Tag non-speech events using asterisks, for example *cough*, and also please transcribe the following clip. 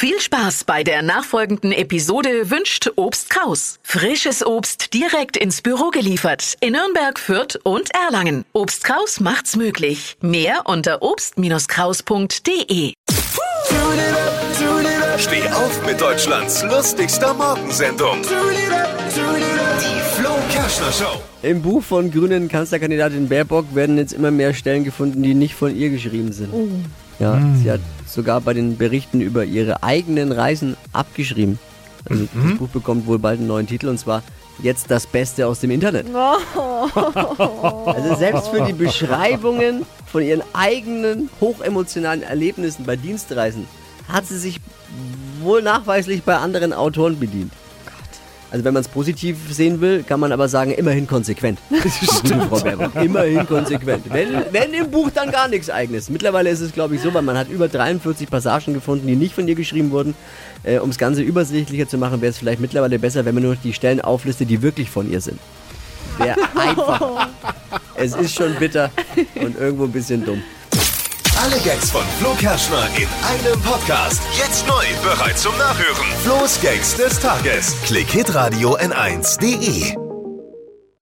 Viel Spaß bei der nachfolgenden Episode wünscht Obst Kraus. Frisches Obst direkt ins Büro geliefert in Nürnberg, Fürth und Erlangen. Obst Kraus macht's möglich. Mehr unter obst-kraus.de. Steh auf mit Deutschlands lustigster Morgensendung. Die Flo Kerschner Show. Im Buch von grünen Kanzlerkandidatin Baerbock werden jetzt immer mehr Stellen gefunden, die nicht von ihr geschrieben sind. Ja, sie hat sogar bei den Berichten über ihre eigenen Reisen abgeschrieben. Also das Buch bekommt wohl bald einen neuen Titel und zwar Jetzt das Beste aus dem Internet. *laughs* Also selbst für die Beschreibungen von ihren eigenen hochemotionalen Erlebnissen bei Dienstreisen hat sie sich wohl nachweislich bei anderen Autoren bedient. Also wenn man es positiv sehen will, kann man aber sagen, immerhin konsequent. *laughs* Stimmt, Frau Baerbock. Immerhin konsequent. Wenn, wenn im Buch dann gar nichts eigenes. Mittlerweile ist es, glaube ich, so, weil man hat über 43 Passagen gefunden, die nicht von ihr geschrieben wurden. Äh, um das Ganze übersichtlicher zu machen, wäre es vielleicht mittlerweile besser, wenn man nur die Stellen auflistet, die wirklich von ihr sind. Wäre *laughs* einfach. Es ist schon bitter und irgendwo ein bisschen dumm. Alle Gags von Flo Kerschner in einem Podcast. Jetzt neu, bereit zum Nachhören. Flo's Gags des Tages. Klick Hitradio N1.de.